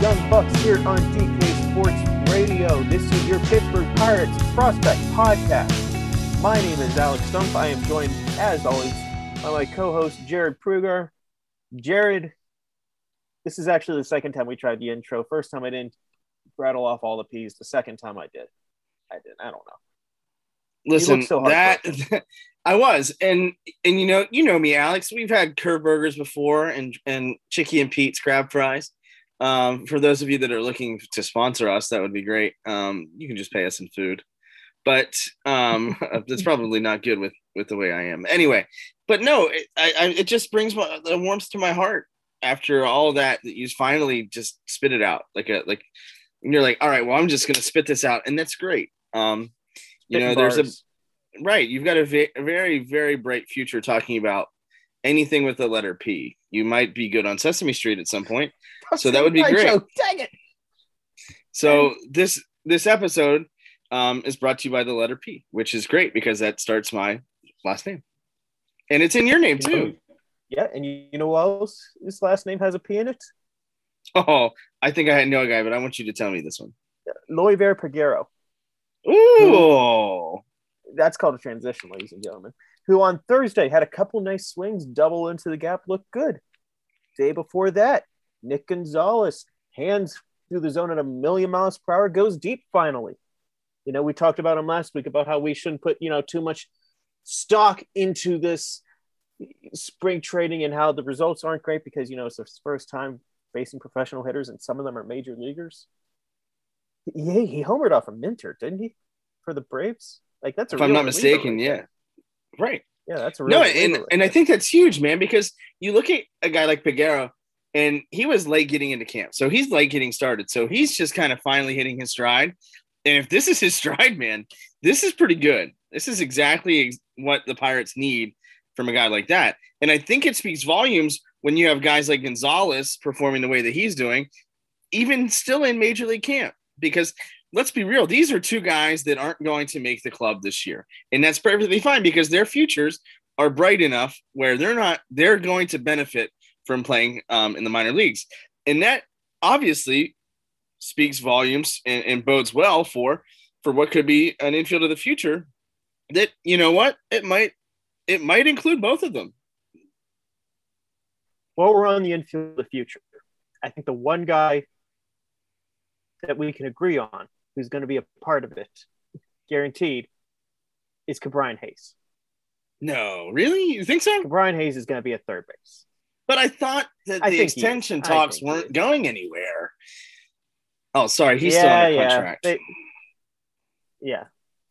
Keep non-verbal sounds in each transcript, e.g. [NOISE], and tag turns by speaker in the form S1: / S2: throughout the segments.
S1: Young Bucks here on DK Sports Radio. This is your Pittsburgh Pirates Prospect Podcast. My name is Alex Stumpf. I am joined, as always, by my co-host Jared Pruger. Jared, this is actually the second time we tried the intro. First time I didn't rattle off all the P's. The second time I did. I did. I don't know.
S2: Listen, so that [LAUGHS] I was, and and you know, you know me, Alex. We've had curve burgers before, and and Chicky and Pete's crab fries. Um, for those of you that are looking to sponsor us, that would be great. Um, you can just pay us in food, but um, [LAUGHS] [LAUGHS] that's probably not good with with the way I am. Anyway, but no, it, I, I, it just brings my, the warmth to my heart after all that that you finally just spit it out. Like a like and you're like all right well i'm just gonna spit this out and that's great. Um you know there's a right you've got a, ve- a very very bright future talking about anything with the letter p. You might be good on sesame street at some point [LAUGHS] so that would be great
S1: Joke. dang it
S2: so this this episode um, is brought to you by the letter p which is great because that starts my last name and it's in your name too
S1: yeah, and you, you know what else his last name has a P in it?
S2: Oh, I think I know a guy, but I want you to tell me this one.
S1: Liover Peguero.
S2: Ooh.
S1: That's called a transition, ladies and gentlemen. Who on Thursday had a couple nice swings, double into the gap, looked good. Day before that, Nick Gonzalez, hands through the zone at a million miles per hour, goes deep finally. You know, we talked about him last week about how we shouldn't put, you know, too much stock into this spring training and how the results aren't great because you know it's his first time facing professional hitters and some of them are major leaguers. Yeah, he homered off a of Minter, didn't he, for the Braves? Like that's
S2: if I'm not mistaken, right yeah, right.
S1: Yeah, that's a
S2: no, and right and I think that's huge, man, because you look at a guy like Peguero, and he was late getting into camp, so he's late getting started, so he's just kind of finally hitting his stride. And if this is his [LAUGHS] stride, man, this is pretty good. This is exactly what the Pirates need from a guy like that. And I think it speaks volumes when you have guys like Gonzalez performing the way that he's doing, even still in major league camp. Because let's be real, these are two guys that aren't going to make the club this year. And that's perfectly fine because their futures are bright enough where they're not, they're going to benefit from playing um, in the minor leagues. And that obviously speaks volumes and, and bodes well for for what could be an infield of the future that you know what it might it might include both of them.
S1: While we're on the infield of the future, I think the one guy that we can agree on who's going to be a part of it, guaranteed, is Ke'Bryan Hayes.
S2: No, really? You think so?
S1: Ke'Bryan Hayes is going to be a third base.
S2: But I thought that I the extension talks weren't going anywhere. Oh, sorry, he's yeah, still under contract. Yeah. They,
S1: yeah,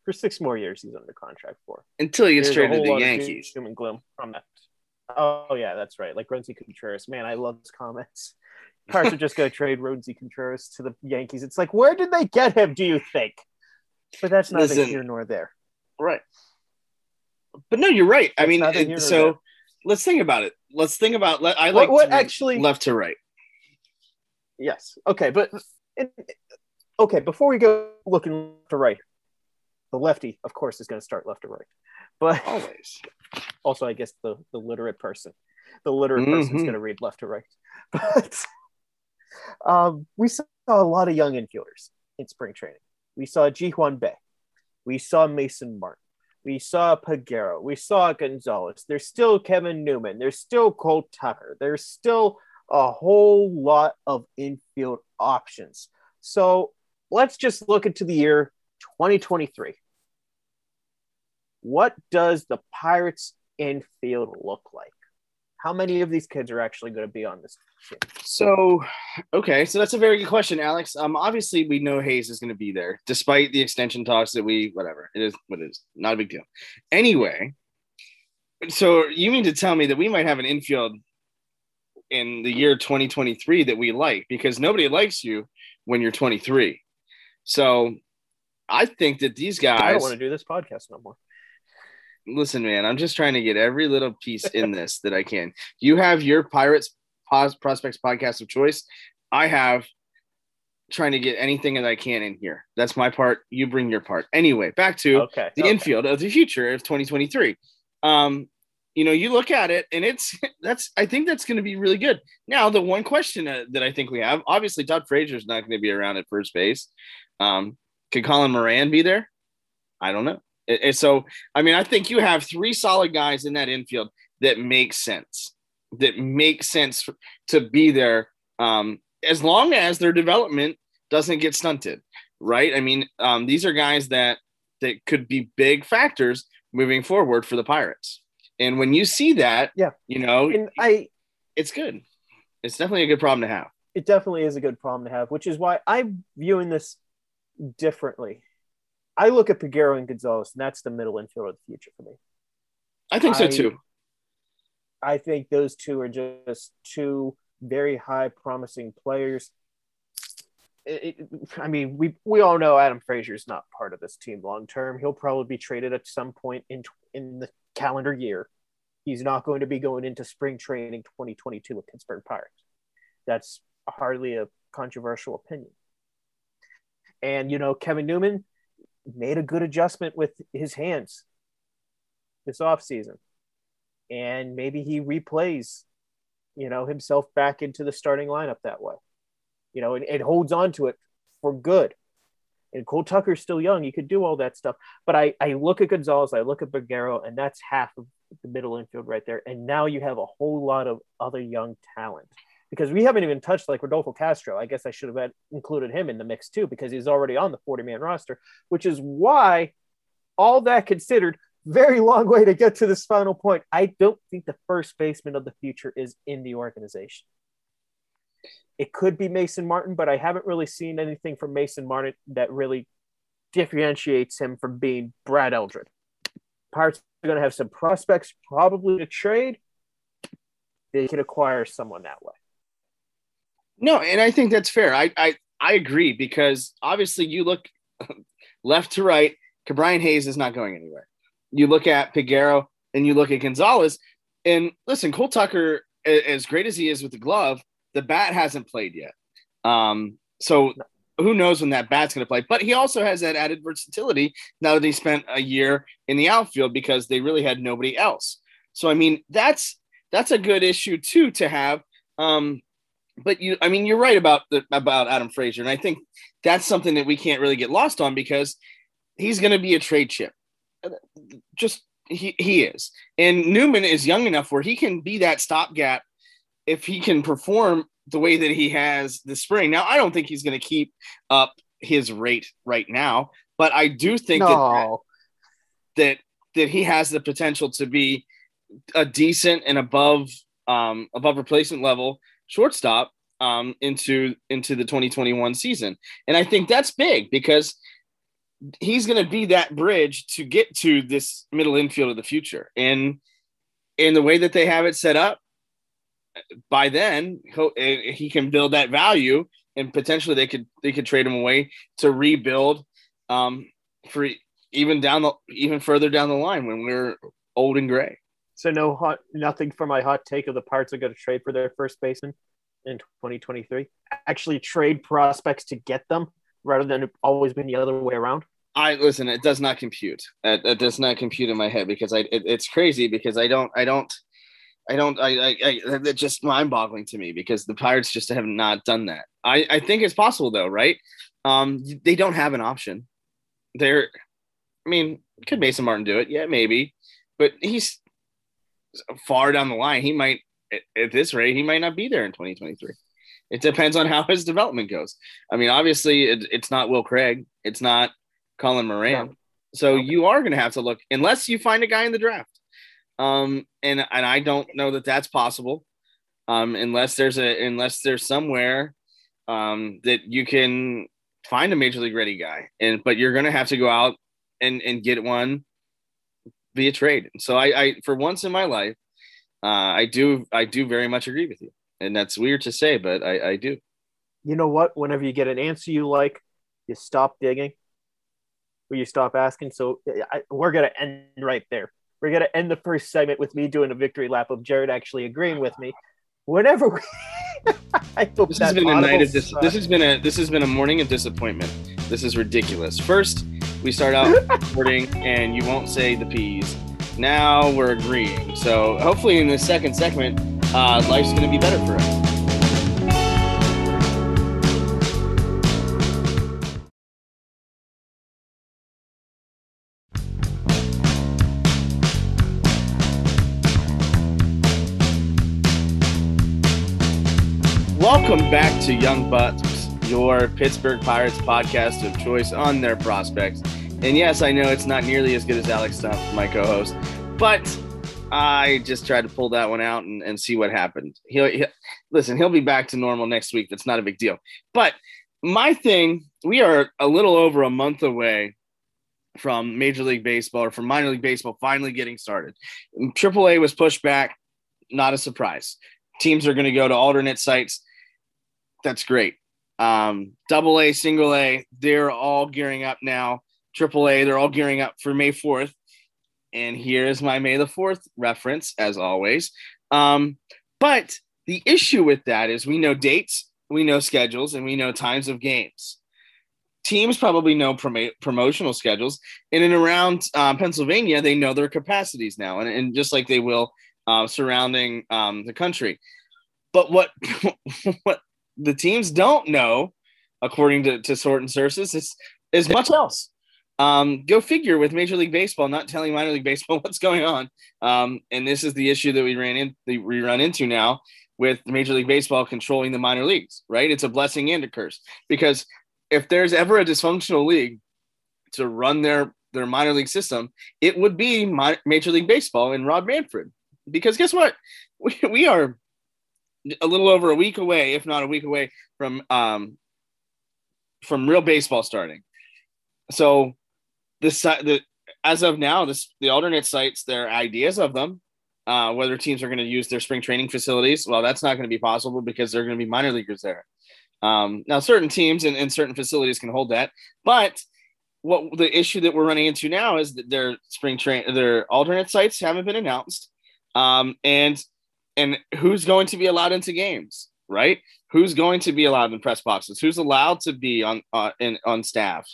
S1: for six more years he's under contract for
S2: until he gets traded to the Yankees.
S1: Doom and gloom from that. Oh yeah, that's right. Like Roansy Contreras. Man, I love his comments. [LAUGHS] Cards are just going to trade Roansy Contreras to the Yankees. It's like, where did they get him? Do you think? But that's neither Listen, here nor there.
S2: Right. But no, you're right. That's I mean, so. Let's think about it. Let's think about. I like what, what actually left to right.
S1: Yes. Okay, but okay. Before we go looking to right, the lefty, of course, is going to start left to right. But
S2: always. [LAUGHS]
S1: Also, I guess the the literate person, the literate mm-hmm. person is going to read left to right. [LAUGHS] But um, we saw a lot of young infielders in spring training. We saw Ji-hwan Bae. We saw Mason Martin. We saw Peguero. We saw Gonzalez. There's still Kevin Newman. There's still Cole Tucker. There's still a whole lot of infield options. So let's just look into the year 2023. What does the Pirates infield look like? How many of these kids are actually going to be on this team?
S2: So, okay, so that's a very good question, Alex. Um, obviously we know Hayes is going to be there, despite the extension talks that we whatever it is. What it is not a big deal. Anyway, so you mean to tell me that we might have an infield in the year 2023 that we like because nobody likes you when you're 23. So I think that these guys. I
S1: don't want to do this podcast no more.
S2: Listen, man, I'm just trying to get every little piece in [LAUGHS] this that I can. You have your Pirates Prospects podcast of choice. I have trying to get anything that I can in here. That's my part. You bring your part. Anyway, back to
S1: okay,
S2: the
S1: okay.
S2: infield of the future of 2023. Um, you know, you look at it and it's [LAUGHS] that's I think that's going to be really good. Now, the one question uh, that I think we have, obviously, Todd Frazier is not going to be around at first base. Um, could Colin Moran be there? I don't know. And so, I mean, I think you have three solid guys in that infield that make sense, that make sense to be there, um, as long as their development doesn't get stunted, right? I mean, um, these are guys that that could be big factors moving forward for the Pirates. And when you see that,
S1: yeah,
S2: you know,
S1: and I,
S2: it's good. It's definitely a good problem to have.
S1: It definitely is a good problem to have, which is why I'm viewing this differently. I look at Peguero and Gonzalez, and that's the middle infield of the future for me.
S2: I think so I, too.
S1: I think those two are just two very high promising players. It, it, I mean, we we all know Adam Frazier is not part of this team long term. He'll probably be traded at some point in in the calendar year. He's not going to be going into spring training 2022 with Pittsburgh Pirates. That's hardly a controversial opinion. And, you know, Kevin Newman made a good adjustment with his hands this offseason. And maybe he replays, you know, himself back into the starting lineup that way. You know, and, and holds on to it for good. And Cole Tucker's still young. You could do all that stuff. But I, I look at Gonzalez, I look at Peguero, and that's half of the middle infield right there. And now you have a whole lot of other young talent because we haven't even touched like Rodolfo Castro. I guess I should have included him in the mix too because he's already on the 40 man roster, which is why, all that considered, very long way to get to this final point. I don't think the first baseman of the future is in the organization. It could be Mason Martin, but I haven't really seen anything from Mason Martin that really differentiates him from being Brad Eldred. Pirates are going to have some prospects probably to trade. They could acquire someone that way.
S2: No, and I think that's fair. I I, I agree because obviously you look [LAUGHS] left to right, Ke'Bryan Hayes is not going anywhere. You look at Peguero and you look at Gonzalez, and listen, Cole Tucker, as great as he is with the glove, the bat hasn't played yet. Um, so who knows when that bat's going to play? But he also has that added versatility now that he spent a year in the outfield because they really had nobody else. So I mean, that's that's a good issue too to have. Um, but you, I mean, you're right about the, about Adam Frazier, and I think that's something that we can't really get lost on because he's going to be a trade chip. Just he he is, and Newman is young enough where he can be that stopgap if he can perform the way that he has this spring. Now, I don't think he's going to keep up his rate right now, but I do think no. that that that he has the potential to be a decent and above um, above replacement level shortstop um, into into the 2021 season. And I think that's big because he's going to be that bridge to get to this middle infield of the future. And in the way that they have it set up, by then eh, he can build that value, and potentially they could they could trade him away to rebuild um, for even down the even further down the line when we're old and gray.
S1: So no hot, nothing for my hot take of the Pirates are going to trade for their first baseman in 2023. Actually, trade prospects to get them rather than always been the other way around.
S2: I listen. It does not compute. It, it does not compute in my head because I. It, it's crazy because I don't. I don't. I don't. I. I, I it's just mind-boggling to me because the Pirates just have not done that. I. I think it's possible though, right? Um, they don't have an option. They're. I mean, could Mason Martin do it? Yeah, maybe, but he's far down the line, he might at, this rate he might not be there in 2023. It depends on how his development goes. I mean, obviously, it, it's not Will Craig, it's not Colin Moran, no. so okay. you are going to have to look unless you find a guy in the draft. Um, and and I don't know that that's possible, um, unless there's a unless there's somewhere um, that you can find a major league ready guy, and but you're going to have to go out and and get one via trade. So I, I for once in my life, uh, I do I do very much agree with you, and that's weird to say, but I, I do.
S1: You know what? Whenever you get an answer you like, you stop digging, or you stop asking. So I, we're gonna end right there. We're gonna end the first segment with me doing a victory lap of Jared actually agreeing with me. Whenever we, [LAUGHS]
S2: I hope this has been a night of dis- this has been a this has been a morning of disappointment. This is ridiculous. First, we start out [LAUGHS] recording and you won't say the P's. Now we're agreeing. So hopefully in the second segment, uh, life's going to be better for us. Welcome back to Young Bucks, your Pittsburgh Pirates podcast of choice on their prospects. And yes, I know it's not nearly as good as Alex Stumpf, my co-host, but I just tried to pull that one out and, and see what happened. He'll, he'll listen. He'll be back to normal next week. That's not a big deal. But my thing, we are a little over a month away from Major League Baseball or from minor league baseball finally getting started. AAA was pushed back. Not a surprise. Teams are going to go to alternate sites that's great. Um, double A, single A, they're all gearing up now. Triple A, they're all gearing up for May 4th. And here's my May the 4th reference, as always. Um, but the issue with that is we know dates, we know schedules, and we know times of games. Teams probably know prom- promotional schedules. And in around um, Pennsylvania, they know their capacities now, and, and just like they will uh, surrounding um, the country. But what [LAUGHS] what the teams don't know, according to, to certain sources, is, is much else. Um, go figure with Major League Baseball not telling minor league baseball [LAUGHS] what's going on. Um, and this is the issue that we ran in we run into now with Major League Baseball controlling the minor leagues, right? It's a blessing and a curse because if there's ever a dysfunctional league to run their their minor league system, it would be Major League Baseball and Rob Manfred. Because guess what? [LAUGHS] We, we are a little over a week away, if not a week away from um, from real baseball starting. So this the as of now, this the alternate sites, their ideas of them, uh, whether teams are going to use their spring training facilities. Well, that's not going to be possible because they're going to be minor leaguers there. Um, now, certain teams and, and certain facilities can hold that, but what the issue that we're running into now is that their spring train, their alternate sites haven't been announced, um, and and who's going to be allowed into games, right? Who's going to be allowed in press boxes? Who's allowed to be on uh, in, on staff?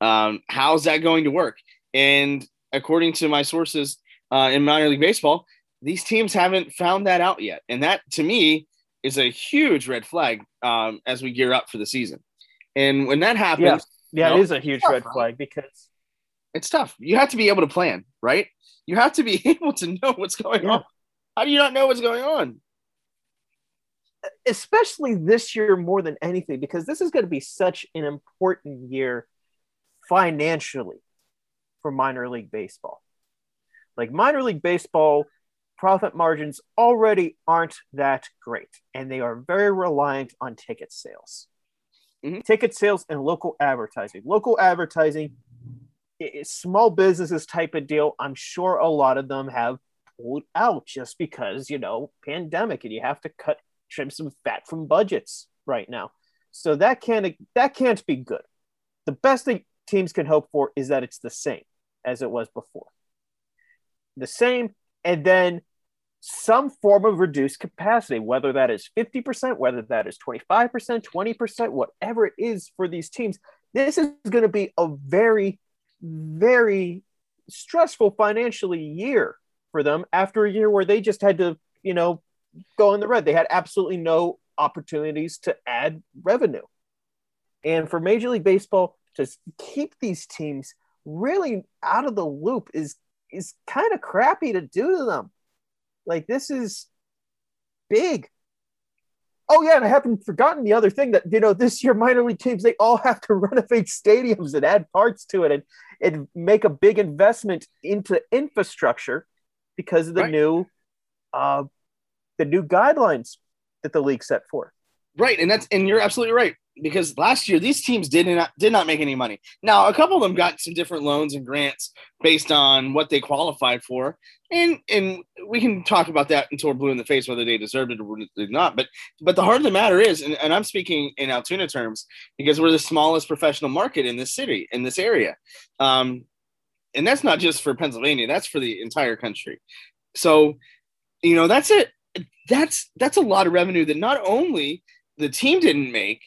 S2: Um, how's that going to work? And according to my sources uh, in minor league baseball, these teams haven't found that out yet, and that to me is a huge red flag um, as we gear up for the season. And when that happens,
S1: yeah, yeah, it is a huge tough, red flag because
S2: it's tough. You have to be able to plan, right? You have to be [LAUGHS] able to know what's going yeah. on. How do you not know what's going on?
S1: Especially this year more than anything, because this is going to be such an important year financially for minor league baseball. Like minor league baseball profit margins already aren't that great, and they are very reliant on ticket sales. Mm-hmm. Ticket sales and local advertising. Local advertising, small businesses type of deal. I'm sure a lot of them have pulled out just because you know pandemic and you have to cut trim some fat from budgets right now so that can't that can't be good the best thing teams can hope for is that it's the same as it was before the same and then some form of reduced capacity whether that is 50% whether that is 25% 20% whatever it is for these teams this is going to be a very very stressful financially year for them after a year where they just had to, you know, go in the red. They had absolutely no opportunities to add revenue. And for Major League Baseball to keep these teams really out of the loop is is kind of crappy to do to them. Like this is big. Oh yeah, and I haven't forgotten the other thing that you know this year minor league teams they all have to [LAUGHS] renovate stadiums and add parts to it and and make a big investment into infrastructure because of the right. new uh, the new guidelines that the league set forth.
S2: Right, and that's and you're absolutely right because last year these teams did not did not make any money. Now a couple of them got some different loans and grants based on what they qualified for, and and we can talk about that until we're blue in the face whether they deserved it or not. But but the heart of the matter is, and, and I'm speaking in Altoona terms because we're the smallest professional market in this city in this area. Um, and that's not just for Pennsylvania, that's for the entire country. So, you know, that's it. That's that's a lot of revenue that not only the team didn't make,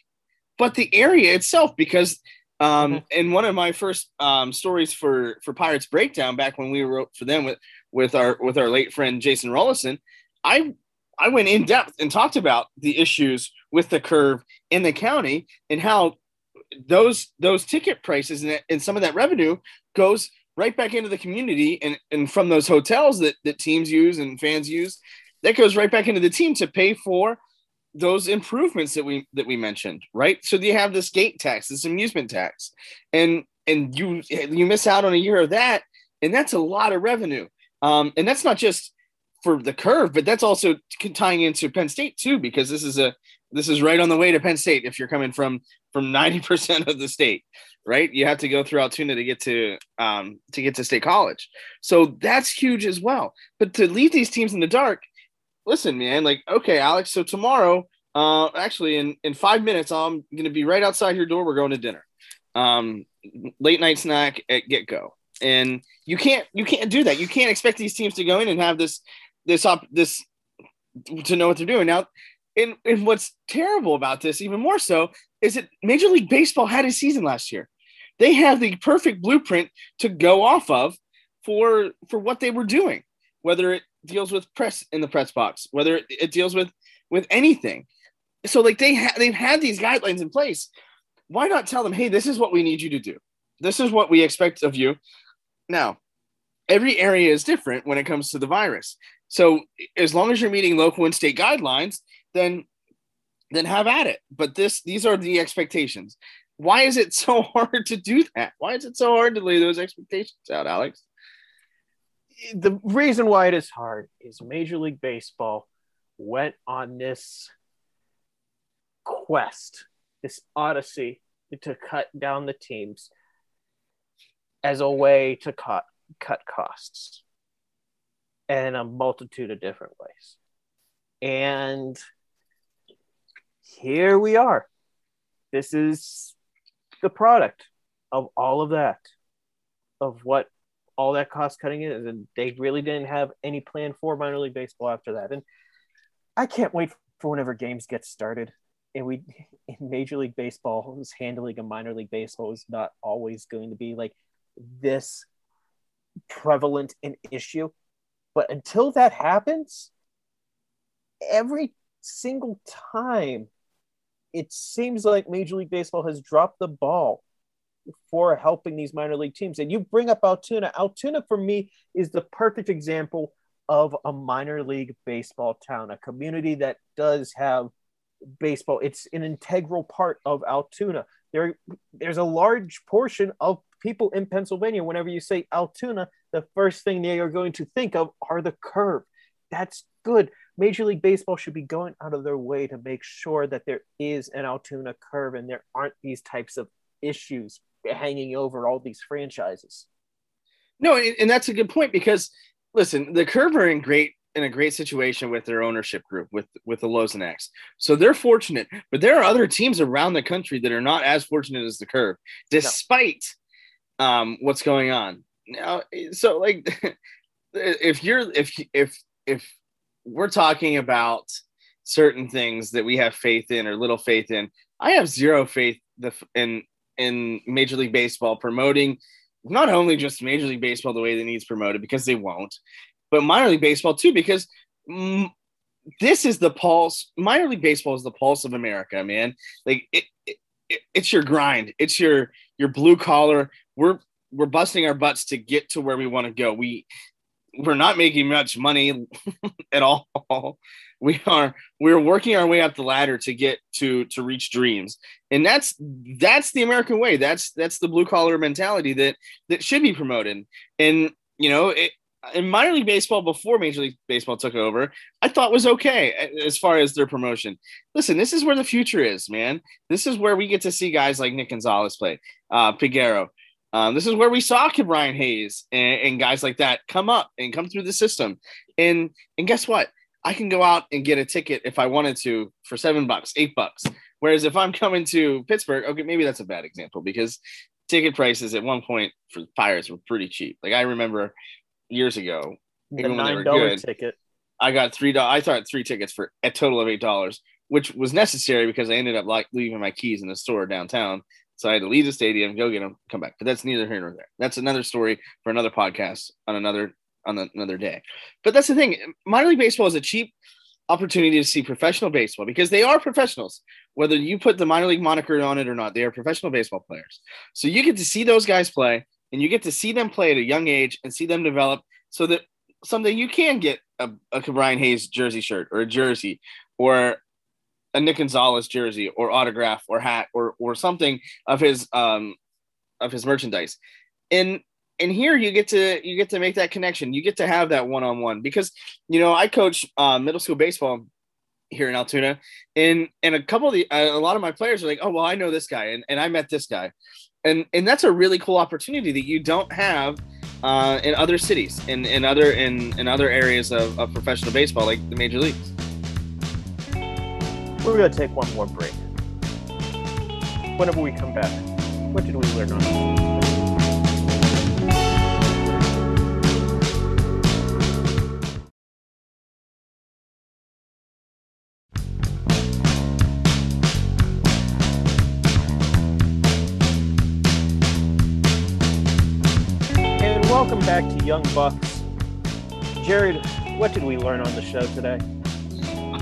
S2: but the area itself. Because um, mm-hmm. in one of my first um, stories for for Pirates Breakdown, back when we wrote for them with with our with our late friend Jason Rollison, I I went in depth and talked about the issues with the curve in the county and how those those ticket prices and, and some of that revenue goes right back into the community and, and from those hotels that, that teams use and fans use that goes right back into the team to pay for those improvements that we that we mentioned right? So you have this gate tax this amusement tax and and you you miss out on a year of that and that's a lot of revenue. Um, and that's not just for the curve but that's also tying into penn state too because this is a this is right on the way to penn state if you're coming from from 90% of the state right? You have to go through altoona to get to um, to get to state college. So that's huge as well. But to leave these teams in the dark listen, man, like, okay, Alex, so tomorrow, uh, actually, in, in five minutes, I'm going to be right outside your door. We're going to dinner. Um, late night snack at GetGo. And you can't, you can't do that. You can't expect these teams to go in and have this, this up, this to know what they're doing. Now, and, and what's terrible about this, even more so, is that Major League Baseball had a season last year. They have the perfect blueprint to go off of for for what they were doing, whether it deals with press in the press box, whether it, deals with with anything. So like they ha- they've had these guidelines in place. Why not tell them, hey, this is what we need you to do. This is what we expect of you. Now, every area is different when it comes to the virus. So as long as you're meeting local and state guidelines, then then have at it. But this these are the expectations. Why is it [LAUGHS] so hard to do that? Why is it so hard to lay those expectations out, Alex?
S1: The reason why it is hard is Major League Baseball went on this quest, this odyssey to cut down the teams as a way to cut cut costs in a multitude of different ways. And here we are. This is the product of all of that, of what all that cost cutting is, and they really didn't have any plan for minor league baseball after that. And I can't wait for whenever games get started. And we [LAUGHS] in Major League Baseball, is handling a minor league baseball is not always going to be like this prevalent an issue. But until that happens, every single time it seems like Major League Baseball has dropped the ball for helping these minor league teams. And you bring up Altoona. Altoona, for me, is the perfect example of a minor league baseball town, a community that does have baseball. It's an integral part of Altoona. There, there's a large portion of people in Pennsylvania. Whenever you say Altoona, the first thing they are going to think of are the curve. That's good. Major League Baseball should be going out of their way to make sure that there is an Altoona curve and there aren't these types of issues hanging over all these franchises.
S2: No, and that's a good point because listen, the Curve are in great in a great situation with their ownership group with with the Lozinaks. So they're fortunate, but there are other teams around the country that are not as fortunate as the Curve, despite no. um, what's going on now. So like, [LAUGHS] if you're if if if we're talking about certain things that we have faith in or little faith in, I have zero faith the in in Major League Baseball promoting not only just Major League Baseball the way they needs promoted because they won't, but minor league baseball too because mm, this is the pulse. Minor league baseball is the pulse of America, man. Like it, it, it's your grind. It's your your blue collar. We're we're busting our butts to get to where we want to go. We we're not making much money [LAUGHS] at all we are we're working our way up the ladder to get to to reach dreams. And that's that's the american way. That's that's the blue collar mentality that that should be promoted. And you know it, in minor league baseball before major league baseball took over i thought was okay as far as their promotion. Listen this is where the future is man. This is where we get to see guys like nick gonzalez play uh Peguero. Um, this is where we saw Ke'Bryan Hayes and, and guys like that come up and come through the system. And and guess what I can go out and get a ticket if I wanted to for seven bucks, eight bucks. Whereas if I'm coming to Pittsburgh, okay, maybe that's a bad example because ticket prices at one point for Pirates were pretty cheap. Like I remember years ago,
S1: nine dollar ticket.
S2: I got three. I thought three tickets for a total of eight dollars, which was necessary because I ended up like leaving my keys in the store downtown. So I had to leave the stadium, go get them, come back. But that's neither here nor there. That's another story for another podcast on another on the, another day. But that's the thing. Minor league baseball is a cheap opportunity to see professional baseball because they are professionals. Whether you put the minor league moniker on it or not, they are professional baseball players. So you get to see those guys play and you get to see them play at a young age and see them develop so that someday you can get a, a Brian Hayes jersey shirt or a jersey or a Nick Gonzalez jersey or autograph or hat or or something of his um of his merchandise. And and here you get to you get to make that connection. You get to have that one on one because you know I coach uh, middle school baseball here in Altoona, and and a couple of the uh, a lot of my players are like, oh well, I know this guy, and, and I met this guy, and and that's a really cool opportunity that you don't have uh, in other cities, in in other in in other areas of, of professional baseball, like the major leagues.
S1: We're gonna take one more break. Whenever we come back, what did we learn on? Back to Young Bucks. Jared, what did we learn on the show today?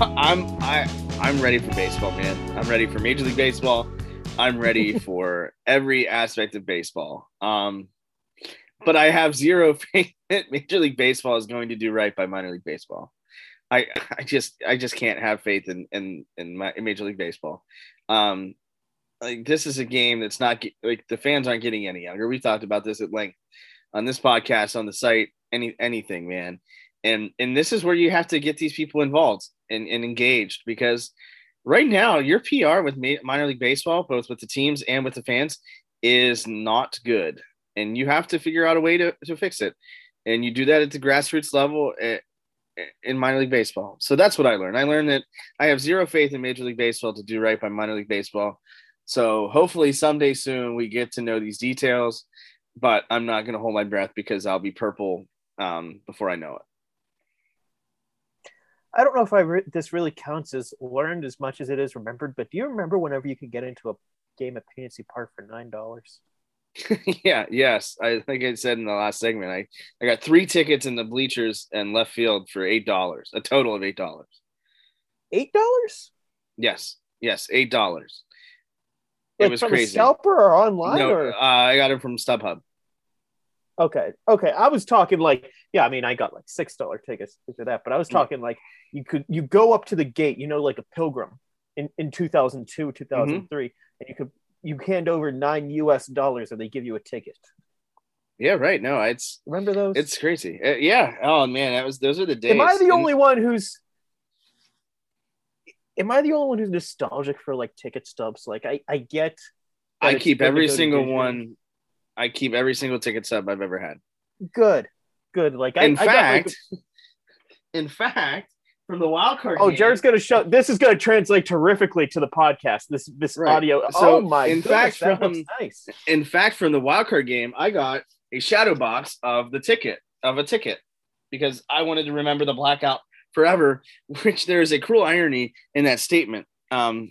S1: [LAUGHS]
S2: I'm I I'm ready for baseball, man. I'm ready for Major League Baseball. I'm ready [LAUGHS] for every aspect of baseball. Um, but I have zero [LAUGHS] faith that Major League Baseball is going to do right by minor league baseball. I I just I just can't have faith in in in, my, in Major League Baseball. Um, like this is a game that's not like the fans aren't getting any younger. We talked about this at length on this podcast, on the site, any anything, man. And and this is where you have to get these people involved and, and engaged because right now your PR with minor league baseball, both with the teams and with the fans, is not good. And you have to figure out a way to, to fix it. And you do that at the grassroots level at, eh, in minor league baseball. So that's what I learned. I learned that I have zero faith in Major League Baseball to do right by minor league baseball. So hopefully someday soon we get to know these details but I'm not going to hold my breath because I'll be purple um, before I know it.
S1: I don't know if I re- this really counts as learned as much as it is remembered, but do you remember whenever you could get into a game at PNC Park for nine dollars? [LAUGHS]
S2: yeah, yes. I think I said in the last segment, I, I got three tickets in the bleachers and left field for eight dollars, a total of eight dollars.
S1: Eight dollars?
S2: Yes, yes, eight dollars.
S1: Like it was from crazy. a scalper or online?
S2: No,
S1: or?
S2: Uh, I got it from StubHub.
S1: Okay. Okay. I was talking like, yeah, I mean, I got like six dollar tickets for that, but I was mm. talking like you could you go up to the gate, you know, like a pilgrim in, in 2002, 2003, mm-hmm. and you could you hand over nine US dollars and they give you a ticket.
S2: Yeah, right. No, it's
S1: remember those?
S2: It's crazy. Uh, yeah. Oh man, that was those are the days.
S1: Am I the and... only one who's am I the only one who's nostalgic for like ticket stubs? Like I, I get.
S2: I keep every single one. I keep every single ticket stub I've ever had.
S1: Good, good. Like
S2: in
S1: I,
S2: fact, like... [LAUGHS] in fact, from the wild card.
S1: Oh, game, Jared's gonna show. This is gonna translate terrifically to the podcast. This this right. audio. So oh my! In goodness, fact, from nice.
S2: in fact, from the wild card game, I got a shadow box of the ticket of a ticket because I wanted to remember the blackout forever, [LAUGHS] which there is a cruel irony in that statement. Um,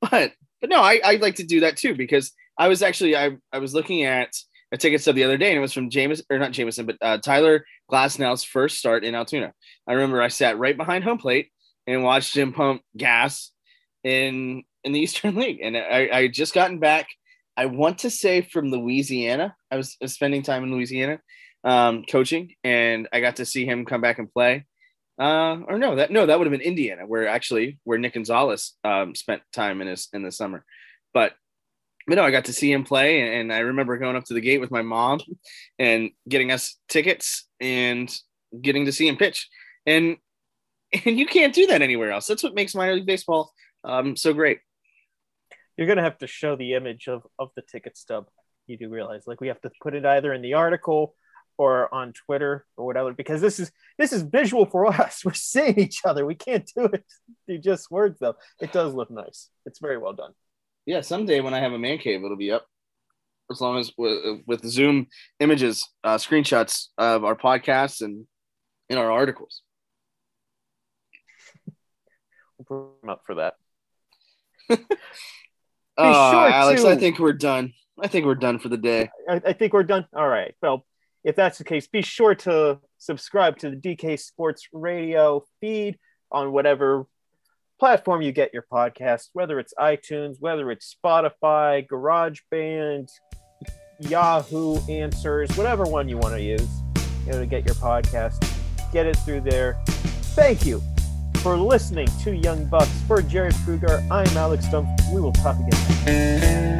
S2: but but no, I, I'd like to do that too because I was actually I, I was looking at a ticket stub the other day and it was from James or not Jameson, but uh, Tyler Glasnow's first start in Altoona. I remember I sat right behind home plate and watched him pump gas in in the [LAUGHS] Eastern League, and I, I just gotten back. I want to say from Louisiana. I was spending time in Louisiana um, coaching, and I got to see him come back and play uh, or no, that no, that would have been Indiana, where actually where Nick Gonzalez um, spent time in his in the summer. But but no, I got to see him play, and, I remember going up to the gate with my mom and getting us tickets and getting to see him pitch. And [LAUGHS] and you can't do that anywhere else. That's what makes minor league baseball um, so great.
S1: You're gonna have to show the image of of the ticket stub. You do realize, like, we have to put it either in the article or on Twitter or whatever, because this is this is visual for [LAUGHS] us. We're seeing each other. We can't do it [LAUGHS] through just words though. It does look nice. It's very well done.
S2: Yeah, someday when I have a man cave, it'll be up. As long as with, with Zoom images, uh, screenshots of our podcasts and in our articles. [LAUGHS]
S1: we'll put them up for that.
S2: oh, sure Alex, to... I think we're done. I think we're done for the day.
S1: I, I think we're done. All right. Well, if that's the case, be sure to subscribe to the DK Sports Radio feed on whatever platform you get your podcast, whether it's iTunes, whether it's Spotify, GarageBand, Yahoo Answers, whatever one you want to use you know, to get your podcast. Get it through there. Thank you for listening to Young Bucks. For Jared Kruger, I'm Alex Stumpf. We will talk again.